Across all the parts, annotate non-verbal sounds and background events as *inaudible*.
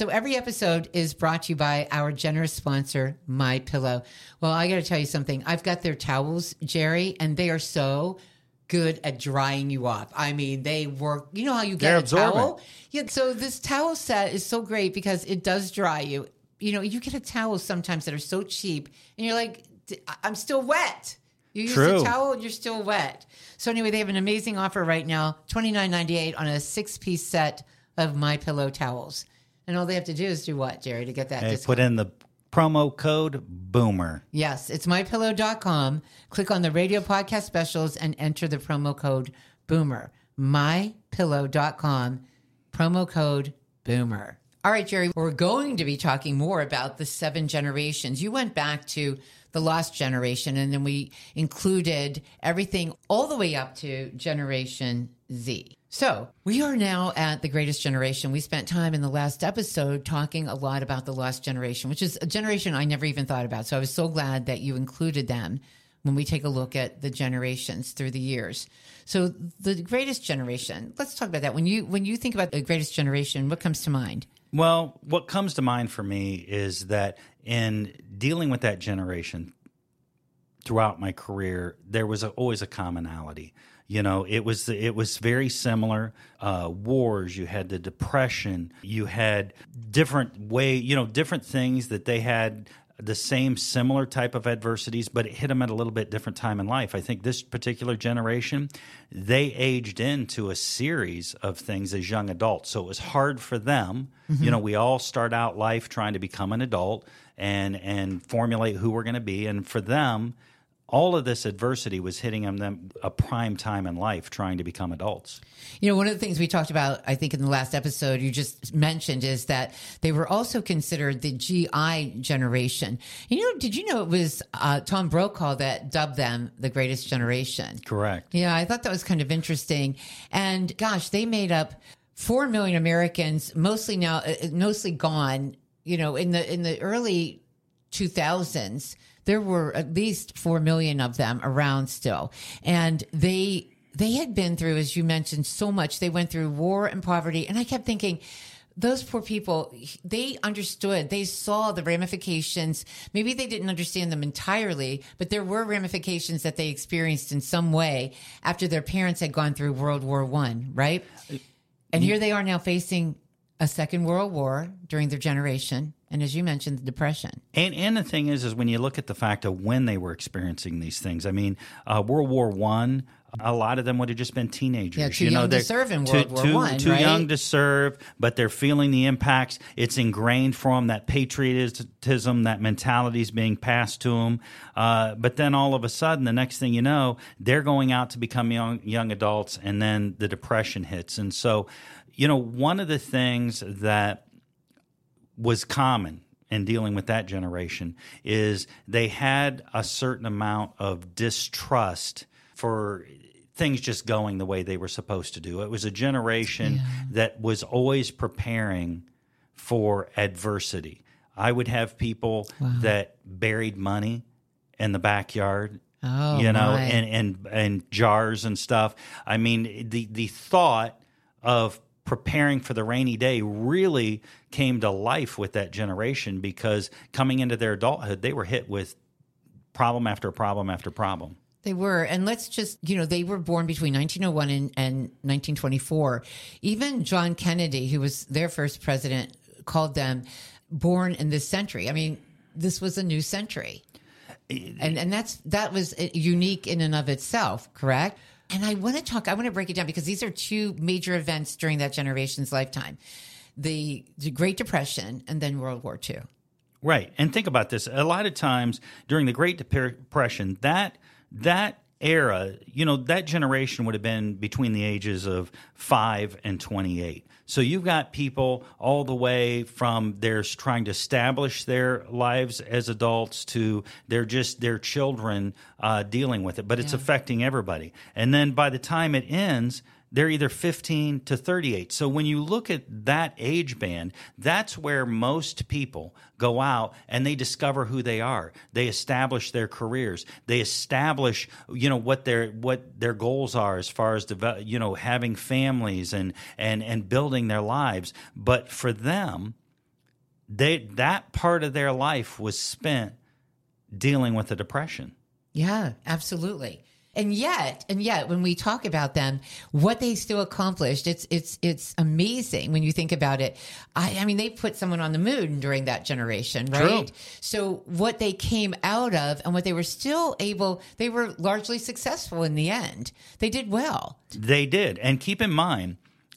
So every episode is brought to you by our generous sponsor, My Pillow. Well, I got to tell you something. I've got their towels, Jerry, and they are so good at drying you off. I mean, they work. You know how you get They're a absorbent. towel? Yeah. So this towel set is so great because it does dry you. You know, you get a towel sometimes that are so cheap, and you're like, "D- I'm still wet. You use True. a towel, you're still wet. So anyway, they have an amazing offer right now: twenty nine ninety eight on a six piece set of My Pillow towels. And all they have to do is do what, Jerry, to get that discount? put in the promo code Boomer. Yes, it's mypillow.com. Click on the radio podcast specials and enter the promo code Boomer. Mypillow.com, promo code Boomer. All right, Jerry, we're going to be talking more about the seven generations. You went back to the lost generation, and then we included everything all the way up to Generation Z. So we are now at the greatest generation. We spent time in the last episode talking a lot about the lost generation, which is a generation I never even thought about. So I was so glad that you included them when we take a look at the generations through the years. So the greatest generation, let's talk about that. When you when you think about the greatest generation, what comes to mind? Well, what comes to mind for me is that in dealing with that generation throughout my career, there was a, always a commonality. You know, it was it was very similar. Uh, wars, you had the depression, you had different way, you know, different things that they had the same similar type of adversities, but it hit them at a little bit different time in life. I think this particular generation, they aged into a series of things as young adults. So it was hard for them. You know, we all start out life trying to become an adult and and formulate who we're going to be. And for them, all of this adversity was hitting them, them a prime time in life trying to become adults. You know, one of the things we talked about, I think, in the last episode you just mentioned is that they were also considered the GI generation. You know, did you know it was uh, Tom Brokaw that dubbed them the greatest generation? Correct. Yeah, I thought that was kind of interesting. And gosh, they made up four million Americans, mostly now, uh, mostly gone. You know, in the in the early 2000s, there were at least four million of them around still, and they they had been through, as you mentioned, so much. They went through war and poverty, and I kept thinking. Those poor people, they understood, they saw the ramifications. Maybe they didn't understand them entirely, but there were ramifications that they experienced in some way after their parents had gone through World War One, right? And here they are now facing a second world war during their generation. And as you mentioned, the depression. And and the thing is, is when you look at the fact of when they were experiencing these things. I mean, uh, World War One. A lot of them would have just been teenagers. Yeah, too you know, young to serve in too- World War too- One, Too right? young to serve, but they're feeling the impacts. It's ingrained for them. That patriotism, that mentality is being passed to them. Uh, but then all of a sudden, the next thing you know, they're going out to become young young adults, and then the depression hits. And so, you know, one of the things that was common in dealing with that generation is they had a certain amount of distrust for things just going the way they were supposed to do. It was a generation that was always preparing for adversity. I would have people that buried money in the backyard Oh, you know, my. and, and and jars and stuff. I mean, the the thought of preparing for the rainy day really came to life with that generation because coming into their adulthood, they were hit with problem after problem after problem. They were. And let's just, you know, they were born between 1901 and, and 1924. Even John Kennedy, who was their first president, called them born in this century. I mean, this was a new century. And, and that's, that was uh, unique in and of itself, correct? And I want to talk, I want to break it down because these are two major events during that generation's lifetime the, the Great Depression and then World War II. Right. And think about this. A lot of times during the Great Depression, that that era, you know, that generation would have been between the ages of 5 and 28. So you've got people all the way from they're trying to establish their lives as adults to they're just their children uh, dealing with it, but it's affecting everybody. And then by the time it ends, they're either 15 to 38. So when you look at that age band, that's where most people go out and they discover who they are. They establish their careers. They establish, you know, what their what their goals are as far as develop, you know, having families and and and building their lives. But for them, they that part of their life was spent dealing with the depression. Yeah, absolutely. And yet, and yet, when we talk about them, what they still accomplished, it's it's it's amazing when you think about it. I, I mean, they put someone on the moon during that generation, right? True. So what they came out of and what they were still able, they were largely successful in the end. They did well. They did. And keep in mind,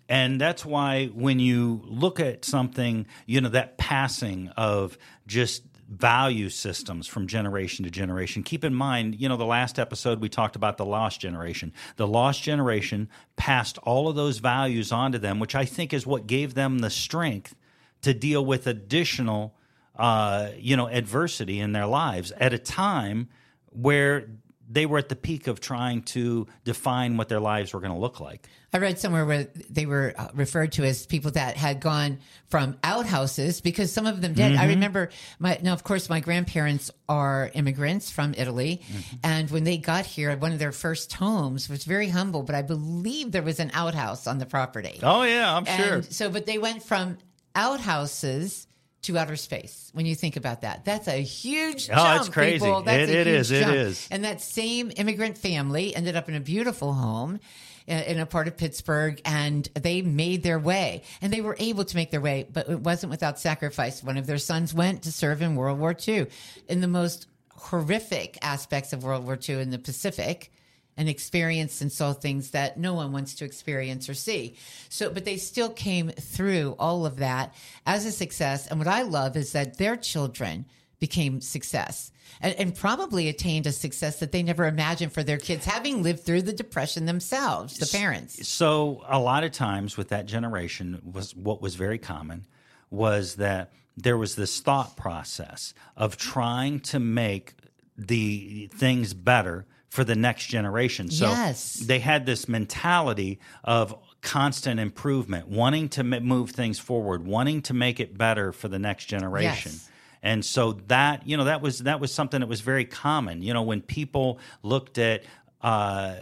and that's why when you look at something, you know, that passing of just value systems from generation to generation. Keep in mind, you know, the last episode we talked about the lost generation. The lost generation passed all of those values onto them, which I think is what gave them the strength to deal with additional, uh, you know, adversity in their lives at a time where they were at the peak of trying to define what their lives were going to look like. I read somewhere where they were uh, referred to as people that had gone from outhouses because some of them did. I remember my now, of course, my grandparents are immigrants from Italy, and when they got here, one of their first homes was very humble, but I believe there was an outhouse on the property. Oh yeah, I'm sure. So, but they went from outhouses to outer space. When you think about that, that's a huge Oh, jump. it's crazy. people. That's It- it is. It jump. is. And that same immigrant family ended up in a beautiful home in in a part of Pittsburgh, and they made their way. And they were able to make their way, but it wasn't without sacrifice. One of their sons went to serve in World War II in the most horrific aspects of World War II in the Pacific and experienced and saw things that no one wants to experience or see. So, but they still came through all of that as a success. And what I love is that their children became success and, and probably attained a success that they never imagined for their kids, having lived through the depression themselves, the parents. So a lot of times with that generation was what was very common was that there was this thought process of trying to make the things better for the next generation. So Yes. they had this mentality of constant improvement, wanting to m- move things forward, wanting to make it better for the next generation. Yes. And so that you know that was that was something that was very common. You know when people looked at uh,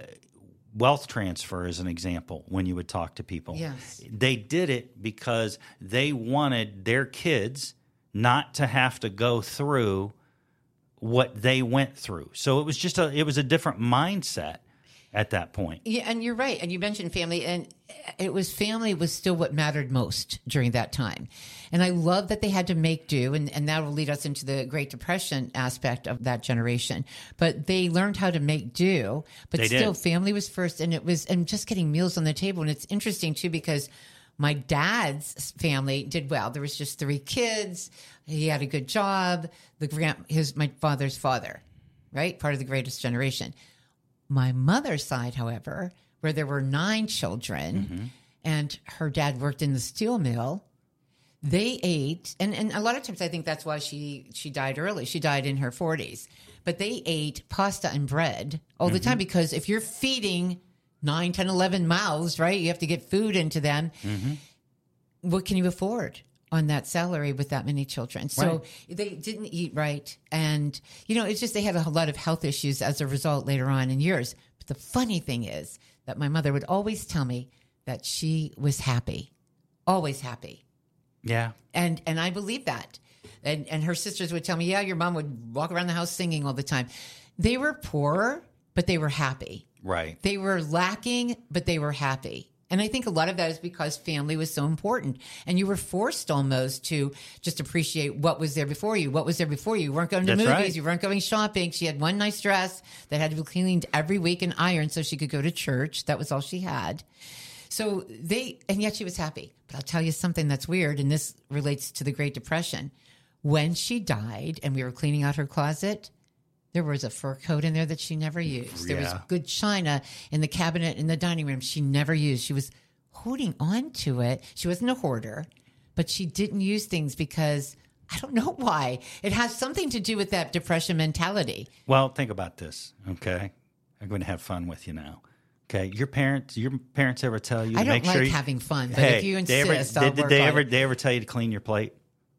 wealth transfer as an example, when you would talk to people, Yes. they did it because they wanted their kids not to have to go through what they went through. So it was just a it was a different mindset at that point. Yeah, and you're right. And you mentioned family, and it was family was still what mattered most during that time. And I love that they had to make do, and, and that will lead us into the Great Depression aspect of that generation. But they learned how to make do, but They still, did. family was first, and it was, and just getting meals on the table. And it's interesting too because my dad's family did well. There was just three kids. He had a good job. The grand, his my father's father, right, part of the greatest generation. My mother's side, however, where there were nine children mm-hmm. and her dad worked in the steel mill, they ate and, and a lot of times I think that's why she she died early. She died in her 40s. But they ate pasta and bread all the mm-hmm. time because if you're feeding 9, 10, 11 mouths, right? You have to get food into them. Mm-hmm. What can you afford? On that salary with that many children. So they didn't eat right. And, you know, it's just they had a lot of health issues as a result later on in years. But the funny thing is that my mother would always tell me that she was happy, always happy. Yeah. And and I believe that. And and her sisters would tell me, yeah, your mom would walk around the house singing all the time. They were poor, but they were happy. Right. They were lacking, but they were happy. And I think a lot of that is because family was so important. And you were forced almost to just appreciate what was there before you. What was there before you? You weren't going to That's movies. right. You weren't going shopping. She had one nice dress that had to be cleaned every week and ironed so she could go to church. That was all she had. So they, and yet she was happy. But I'll tell you something that's weird, and this relates to the Great Depression. When she died and we were cleaning out her closet, there was a fur coat in there that she never used. There was good china in the cabinet in the dining room she never used. She was holding on to it. She wasn't a hoarder, but she didn't use things because I don't know *laughs* why. It has something to do with that depression mentality. Well, think about this, okay? I'm going to have fun with you now. Okay, your parents, your parents ever tell you? I to don't make like sure you, having fun, but Hey, if you they insist, ever, I'll did, did they ever it. they ever tell you to clean your plate?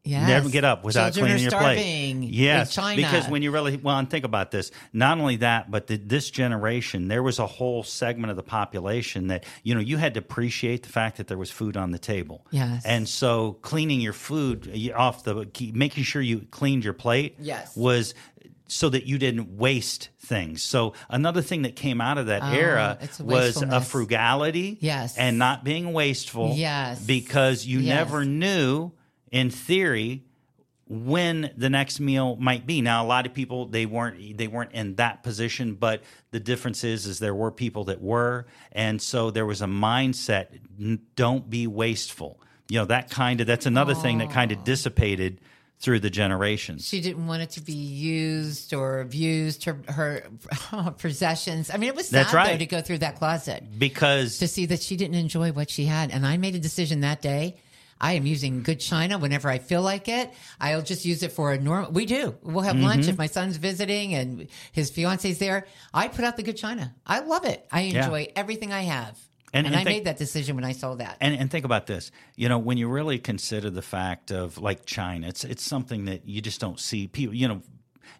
Yes. Never get up without Children cleaning your plate. Yes, China. because when you really well, and think about this. Not only that, but the, this generation, there was a whole segment of the population that you know you had to appreciate the fact that there was food on the table. Yes. and so cleaning your food uh, off the, making sure you cleaned your plate. Yes. was so that you didn't waste things. So another thing that came out of that Oh, era it's was a frugality. Yes. and not being wasteful. Yes. because you Yes. never knew in theory when the next meal might be now a lot of people they weren't they weren't in that position but the difference is is there were people that were and so there was a mindset don't be wasteful you know that kind of that's another thing that kind of dissipated through the generations She didn't want it to be used or abused her her *laughs* possessions. I mean, it was sad That's though right. to go through that closet because to see that she didn't enjoy what she had. And I made a decision that day. I am using good china whenever I feel like it. I'll just use it for a normal. We do. We'll have lunch Mm-hmm. if my son's visiting and his fiance's there. I put out the good china. I love it. I Yeah. enjoy everything I have. And- And, and I think- made that decision when I saw that. And, and think about this. You know, when you really consider the fact of like China, it's it's something that you just don't see people. You know,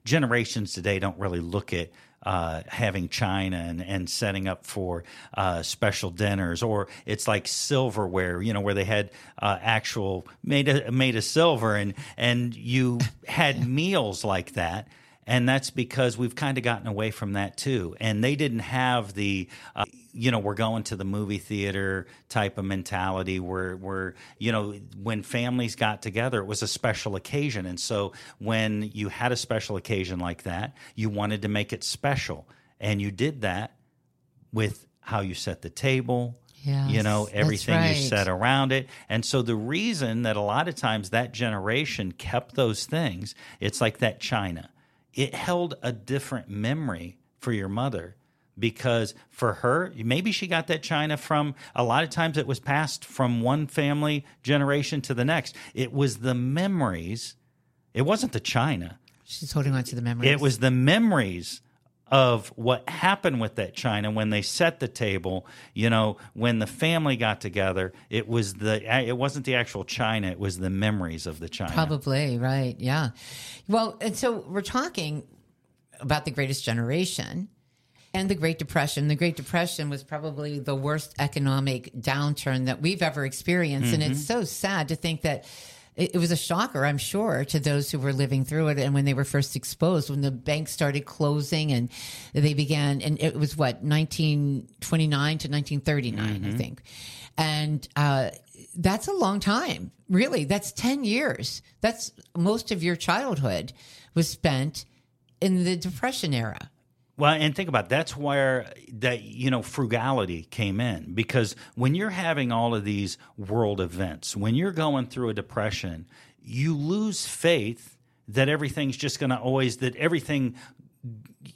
generations today don't really look at uh, having China and, and setting up for uh, special dinners, or it's like silverware. You know, where they had uh, actual made a, made of silver, and and you had meals like that. And that's because we've kind of gotten away from that too. And they didn't have the, uh, you know, we're going to the movie theater type of mentality where, where, you know, when families got together, it was a special occasion. And so when you had a special occasion like that, you wanted to make it special. And you did that with how you set the table, Yes, you know, everything right. you set around it. And so the reason that a lot of times that generation kept those things, it's like that China. It held a different memory for your mother because for her, maybe she got that China from a lot of times it was passed from one family generation to the next. It was the memories. It wasn't the China. She's holding on to the memories. It was the memories of what happened with that china when they set the table. You know, when the family got together, it was the it wasn't the actual china; it was the memories of the china. Probably, right. Yeah. Well, and so we're talking about the greatest generation and the Great Depression. The Great Depression was probably the worst economic downturn that we've ever experienced. And it's mm-hmm. so sad to think that it, was a shocker, I'm sure, to those who were living through it. And when they were first exposed, when the banks started closing and they began, and it was what, 1929 to 1939, I think. And, uh, that's a long time. Really, that's 10 years. That's most of your childhood was spent in the depression era. Well, and think about it, that's where that you know frugality came in because when you're having all of these world events, when you're going through a depression, you lose faith that everything's just going to always that everything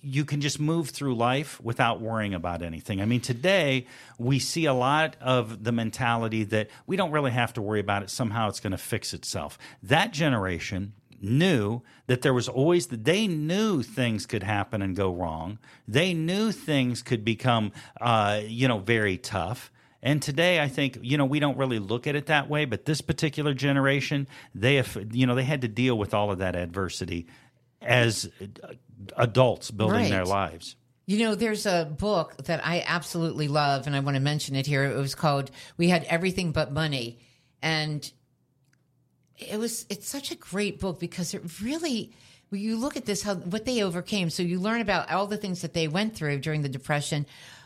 you can just move through life without worrying about anything. I mean, today we see a lot of the mentality that we don't really have to worry about it. Somehow it's going to fix itself. That generation knew that there was always that they knew things could happen and go wrong. They knew things could become, uh, you know, very tough. And today, I think you know we don't really look at it that way. But this particular generation, they have, you know, they had to deal with all of that adversity as adults building their lives. You know, there's a book that I absolutely love, and I want to mention it here. It was called "We Had Everything But Money," and it was it's such a great book because it really when you look at this how what they overcame. So you learn about all the things that they went through during the depression,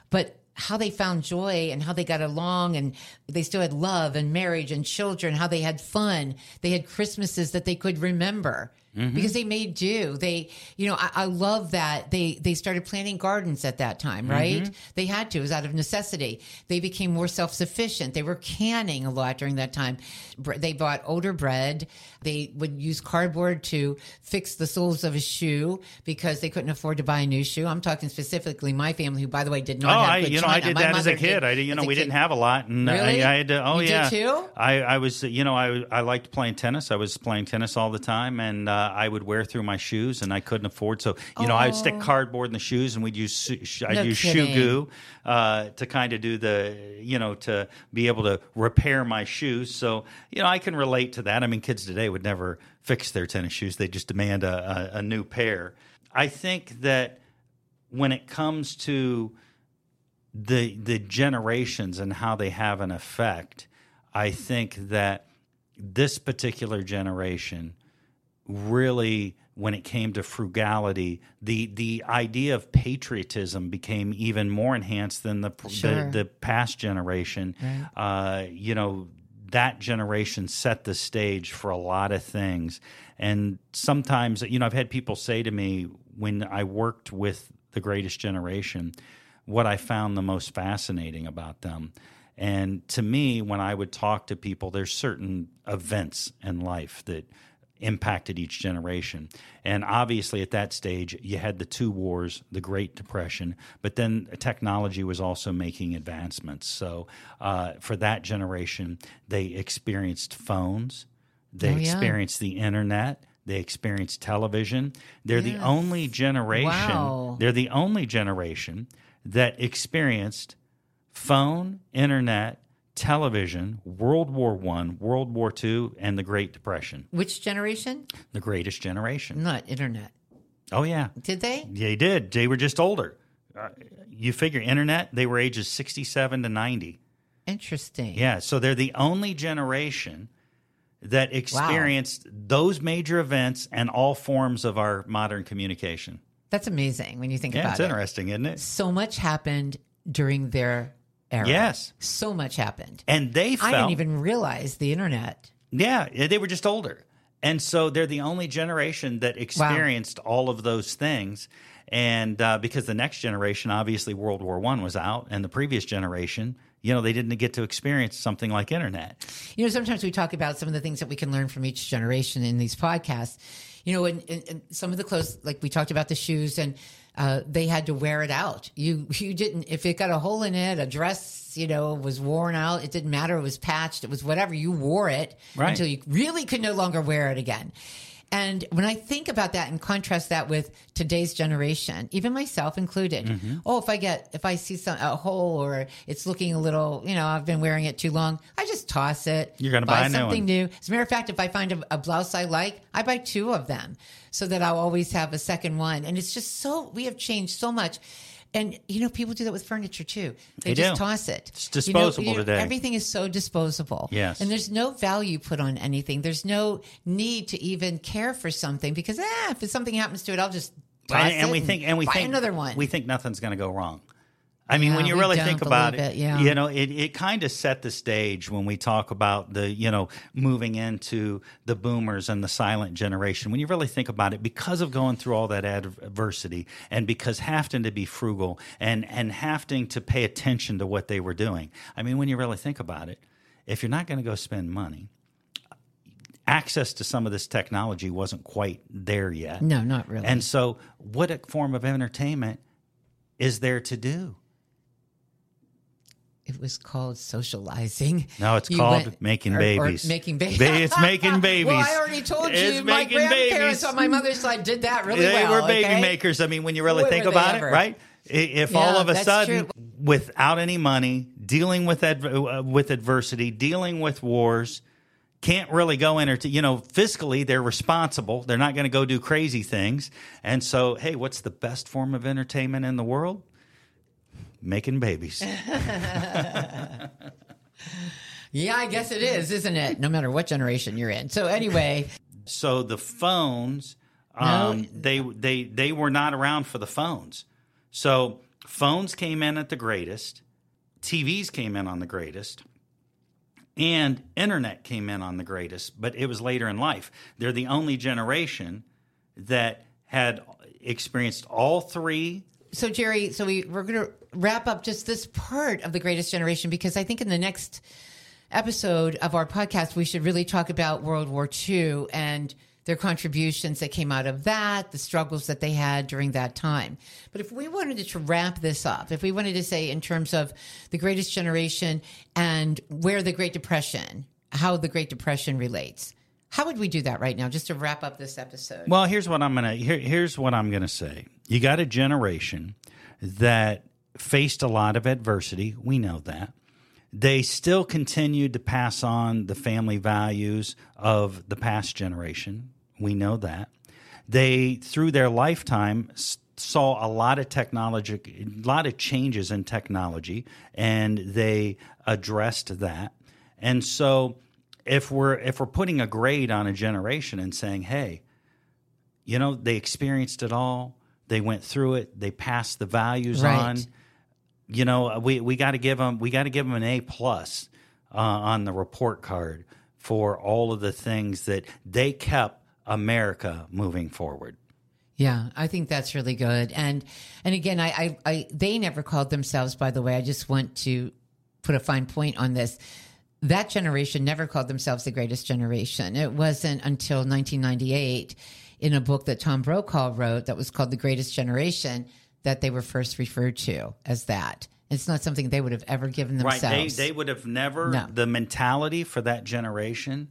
but how they found joy and how they got along and they still had love and marriage and children, how they had fun. They had Christmases that they could remember. Mm-hmm. Because they made do. They, you know, I, I love that they they started planting gardens at that time, mm-hmm. right? They had to. It was out of necessity. They became more self sufficient. They were canning a lot during that time. They bought older bread. They would use cardboard to fix the soles of a shoe because they couldn't afford to buy a new shoe. I'm talking specifically my family, who, by the way, did not Oh, I, you know, I did My that as a kid. did I did, you know, we kid. didn't have a lot, and uh, Really? I, I had to. Oh You did yeah, too? I, I was, you know, I I liked playing tennis. I was playing tennis all the time, and uh, I would wear through my shoes, and I couldn't afford. So, you know, I'd stick cardboard in the shoes, and we'd use sh- I'd Oh. No use shoe goo uh, to kind of do the, you know, to be able to repair my shoes. So, you know, I can relate to that. I mean, kids today would never fix their tennis shoes; they just demand a, a, a new pair. I think that when it comes to the the generations and how they have an effect, I think that this particular generation really when it came to frugality the the idea of patriotism became even more enhanced than the Sure. the, the past generation. Uh, you know that generation set the stage for a lot of things. And sometimes you know I've had people say to me when I worked with the greatest generation what I found the most fascinating about them. And to me, when I would talk to people, there's certain events in life that impacted each generation. And obviously, at that stage, you had the two wars, the Great Depression, but then technology was also making advancements. So uh, for that generation, they experienced phones, they Oh, yeah. experienced the internet. They experienced television. They're the only generation. Wow. They're the only generation that experienced phone, internet, television, World War One, World War Two, and the Great Depression. Which generation? The greatest generation. Not internet. Oh yeah, Did they? they did. They were just older. Uh, you figure internet, they were ages sixty-seven to ninety. Interesting. Yeah, so they're the only generation that experienced those major events and all forms of our modern communication. That's amazing when you think Yeah, about it. it's interesting, isn't it? So much happened during their era. Yes. So much happened. And they felt I didn't even realize the internet. Yeah, they were just older. And so they're the only generation that experienced all of those things. And uh, because the next generation, obviously, World War One was out, and the previous generation, you know, they didn't get to experience something like internet. You know, sometimes we talk about some of the things that we can learn from each generation in these podcasts. You know, and, and, and some of the clothes, like we talked about the shoes, and uh, they had to wear it out. You you didn't if it got a hole in it, a dress, you know, was worn out. It didn't matter. It was patched. It was whatever. You wore it Right. until you really could no longer wear it again. And when I think about that and contrast that with today's generation, even myself included, Mm-hmm. oh, if I get, if I see some, a hole or it's looking a little, you know, I've been wearing it too long, I just toss it. You're gonna buy a new something one. new. As a matter of fact, if I find a, a blouse I like, I buy two of them so that I'll always have a second one. And it's just so, we have changed so much. And you know, people do that with furniture too. They, They just do. toss it. It's You know, disposable today. Everything is so disposable. Yes. And there's no value put on anything. There's no need to even care for something because ah, if something happens to it, I'll just toss and, and we think, and we buy think another one. We think nothing's going to go wrong. I mean, Yeah, when you really think about it, it, yeah. you know, it, it kind of set the stage when we talk about the, you know, moving into the boomers and the silent generation. When you really think about it, because of going through all that adversity and because having to be frugal and, and having to pay attention to what they were doing. I mean, when you really think about it, if you're not going to go spend money, access to some of this technology wasn't quite there yet. no, not really. And so, what a form of entertainment is there to do? It was called socializing. No, it's You called went- making or- or babies. making babies. It's making babies. *laughs* well, I already told It's you, my grandparents babies. on my mother's side did that really they well. were baby okay? makers. I mean, when you really think they about it, right? If Yeah, all of a sudden, true. without any money, dealing with adv- uh, with adversity, dealing with wars, can't really go into you know fiscally they're responsible. They're not going to go do crazy things. And so, hey, what's the best form of entertainment in the world? Making babies. *laughs* Yeah, I guess it is, isn't it? No matter what generation you're in. So anyway, So the phones, um, they they they were not around for the phones. So phones came in at the greatest, TVs came in on the greatest, and internet came in on the greatest. But it was later in life. They're the only generation that had experienced all three. so Jerry, so we we're going to wrap up just this part of the greatest generation because I think in the next episode of our podcast we should really talk about World War II and their contributions that came out of that, the struggles that they had during that time. But if we wanted to wrap this up, if we wanted to say in terms of the greatest generation and where the Great Depression, how the Great Depression relates, how would we do that right now, just to wrap up this episode? Well, here's what I'm gonna here, here's what I'm gonna say. You got a generation that faced a lot of adversity. We know that. They still continued to pass on the family values of the past generation. We know that. They, through their lifetime, saw a lot of technology, a lot of changes in technology, and they addressed that. And so, if we're if we're putting a grade on a generation and saying, "Hey, you know, they experienced it all, they went through it, they passed the values Right. on," you know, we we got to give them we got to give them an A plus uh, on the report card for all of the things that they kept America moving forward. Yeah, I think that's really good. And and again, I, I, I they never called themselves. By the way, I just want to put a fine point on this. That generation never called themselves the greatest generation. It wasn't until 1998, in a book that Tom Brokaw wrote, that was called "The Greatest Generation," that they were first referred to as that. It's not something they would have ever given themselves. Right? They they would have never. No. The mentality for that generation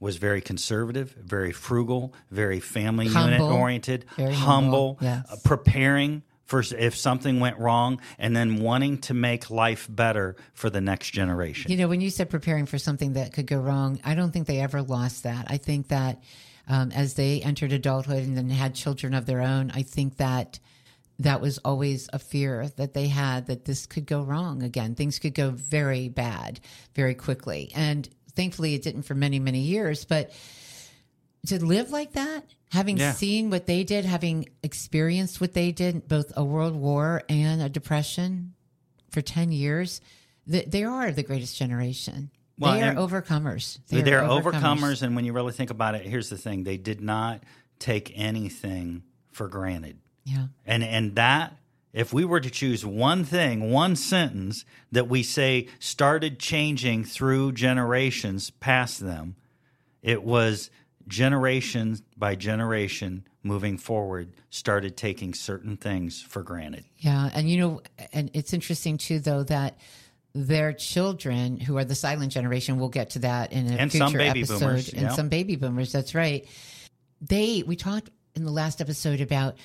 was very conservative, very frugal, very family unit Humble. oriented, Very humble, humble, yes. uh, preparing for if something went wrong, and then wanting to make life better for the next generation. You know, when you said preparing for something that could go wrong, I don't think they ever lost that. I think that um, as they entered adulthood and then had children of their own, I think that that was always a fear that they had that this could go wrong again. Things could go very bad very quickly. And thankfully, it didn't for many, many years. But to live like that, having Yeah. seen what they did, having experienced what they did, both a world war and a depression for 10 years, th- they are the greatest generation. Well, they are overcomers. They They're are overcomers, and when you really think about it, here's the thing: they did not take anything for granted. Yeah. And and that if we were to choose one thing, one sentence that we say started changing through generations past them, it was generation by generation moving forward started taking certain things for granted. Yeah, and you know, and it's interesting too, though, that their children, who are the silent generation, we'll get to that in a And future some baby episode, boomers, and some baby boomers. That's right. They we talked in the last episode about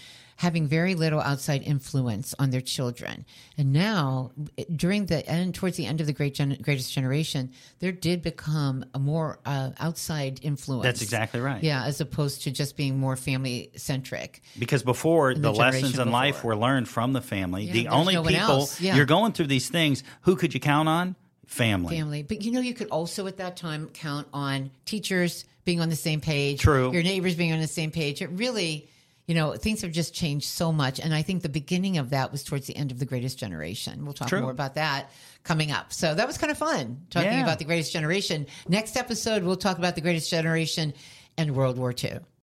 having very little outside influence on their children, and now during the end, towards the end of the great gen- greatest generation, there did become a more uh, outside influence. That's exactly right. Yeah, as opposed to just being more family centric. Because before the, the lessons in life were learned from the family. the only no people. Yeah. you're going through these things, who could you count on? Family. family. But you know, you could also at that time count on teachers being on the same page. True. Your neighbors being on the same page. It really, you know, things have just changed so much. And I think the beginning of that was towards the end of the greatest generation. We'll talk True. more about that coming up. So that was kind of fun talking Yeah. about the greatest generation. Next episode, we'll talk about the greatest generation and World War II.